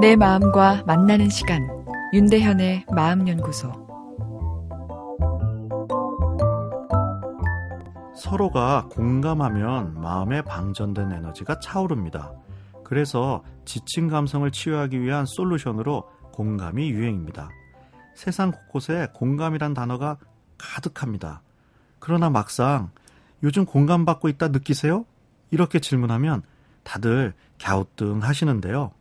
내 마음과 만나는 시간 윤대현의 마음연구소 서로가 공감하면 마음에 방전된 에너지가 차오릅니다. 그래서 지친 감성을 치유하기 위한 솔루션으로 공감이 유행입니다. 세상 곳곳에 공감이란 단어가 가득합니다. 그러나 막상 요즘 공감받고 있다 느끼세요? 이렇게 질문하면 다들 갸우뚱 하시는데요.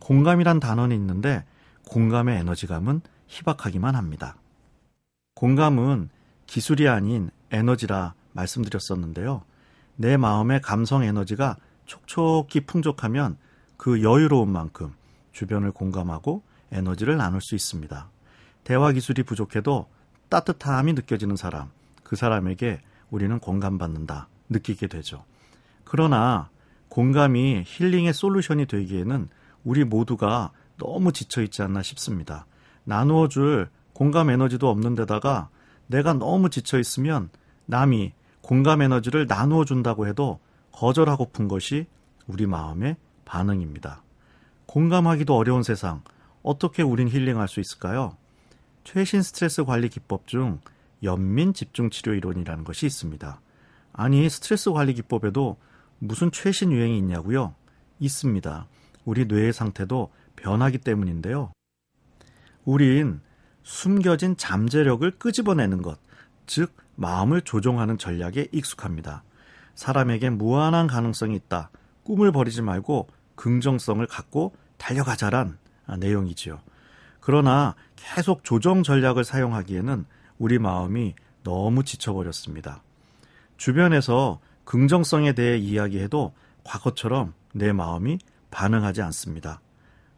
공감이란 단어는 있는데 공감의 에너지감은 희박하기만 합니다. 공감은 기술이 아닌 에너지라 말씀드렸었는데요. 내 마음의 감성 에너지가 촉촉히 풍족하면 그 여유로운 만큼 주변을 공감하고 에너지를 나눌 수 있습니다. 대화 기술이 부족해도 따뜻함이 느껴지는 사람, 그 사람에게 우리는 공감받는다 느끼게 되죠. 그러나 공감이 힐링의 솔루션이 되기에는 우리 모두가 너무 지쳐 있지 않나 싶습니다. 나누어 줄 공감 에너지도 없는 데다가 내가 너무 지쳐 있으면 남이 공감 에너지를 나누어 준다고 해도 거절하고픈 것이 우리 마음의 반응입니다. 공감하기도 어려운 세상, 어떻게 우린 힐링할 수 있을까요? 최신 스트레스 관리 기법 중 연민 집중 치료 이론이라는 것이 있습니다. 아니, 스트레스 관리 기법에도 무슨 최신 유행이 있냐고요? 있습니다. 우리 뇌의 상태도 변하기 때문인데요. 우린 숨겨진 잠재력을 끄집어내는 것, 즉 마음을 조종하는 전략에 익숙합니다. 사람에게 무한한 가능성이 있다. 꿈을 버리지 말고 긍정성을 갖고 달려가자란 내용이지요. 그러나 계속 조정 전략을 사용하기에는 우리 마음이 너무 지쳐버렸습니다. 주변에서 긍정성에 대해 이야기해도 과거처럼 내 마음이 반응하지 않습니다.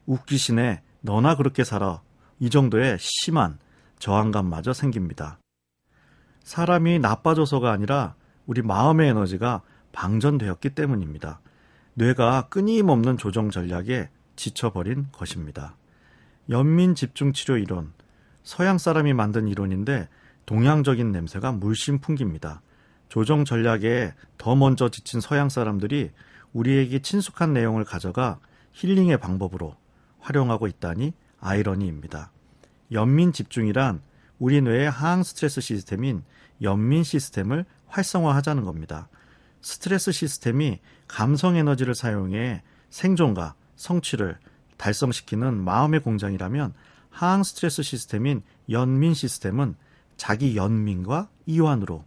웃기시네, 너나 그렇게 살아. 이 정도의 심한 저항감마저 생깁니다. 사람이 나빠져서가 아니라 우리 마음의 에너지가 방전되었기 때문입니다. 뇌가 끊임없는 조정 전략에 지쳐버린 것입니다. 연민 집중 치료 이론, 서양 사람이 만든 이론인데 동양적인 냄새가 물씬 풍깁니다. 조정 전략에 더 먼저 지친 서양 사람들이 우리에게 친숙한 내용을 가져가 힐링의 방법으로 활용하고 있다니 아이러니입니다. 연민 집중이란 우리 뇌의 항 스트레스 시스템인 연민 시스템을 활성화하자는 겁니다. 스트레스 시스템이 감성 에너지를 사용해 생존과 성취를 달성시키는 마음의 공장이라면 항 스트레스 시스템인 연민 시스템은 자기 연민과 이완으로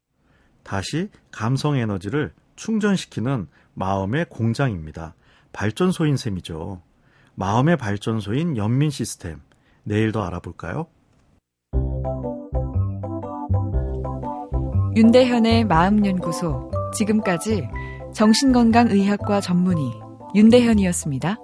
다시 감성 에너지를 충전시키는 마음의 공장입니다. 발전소인 셈이죠. 마음의 발전소인 연민 시스템. 내일 더 알아볼까요? 윤대현의 마음연구소. 지금까지 정신건강의학과 전문의 윤대현이었습니다.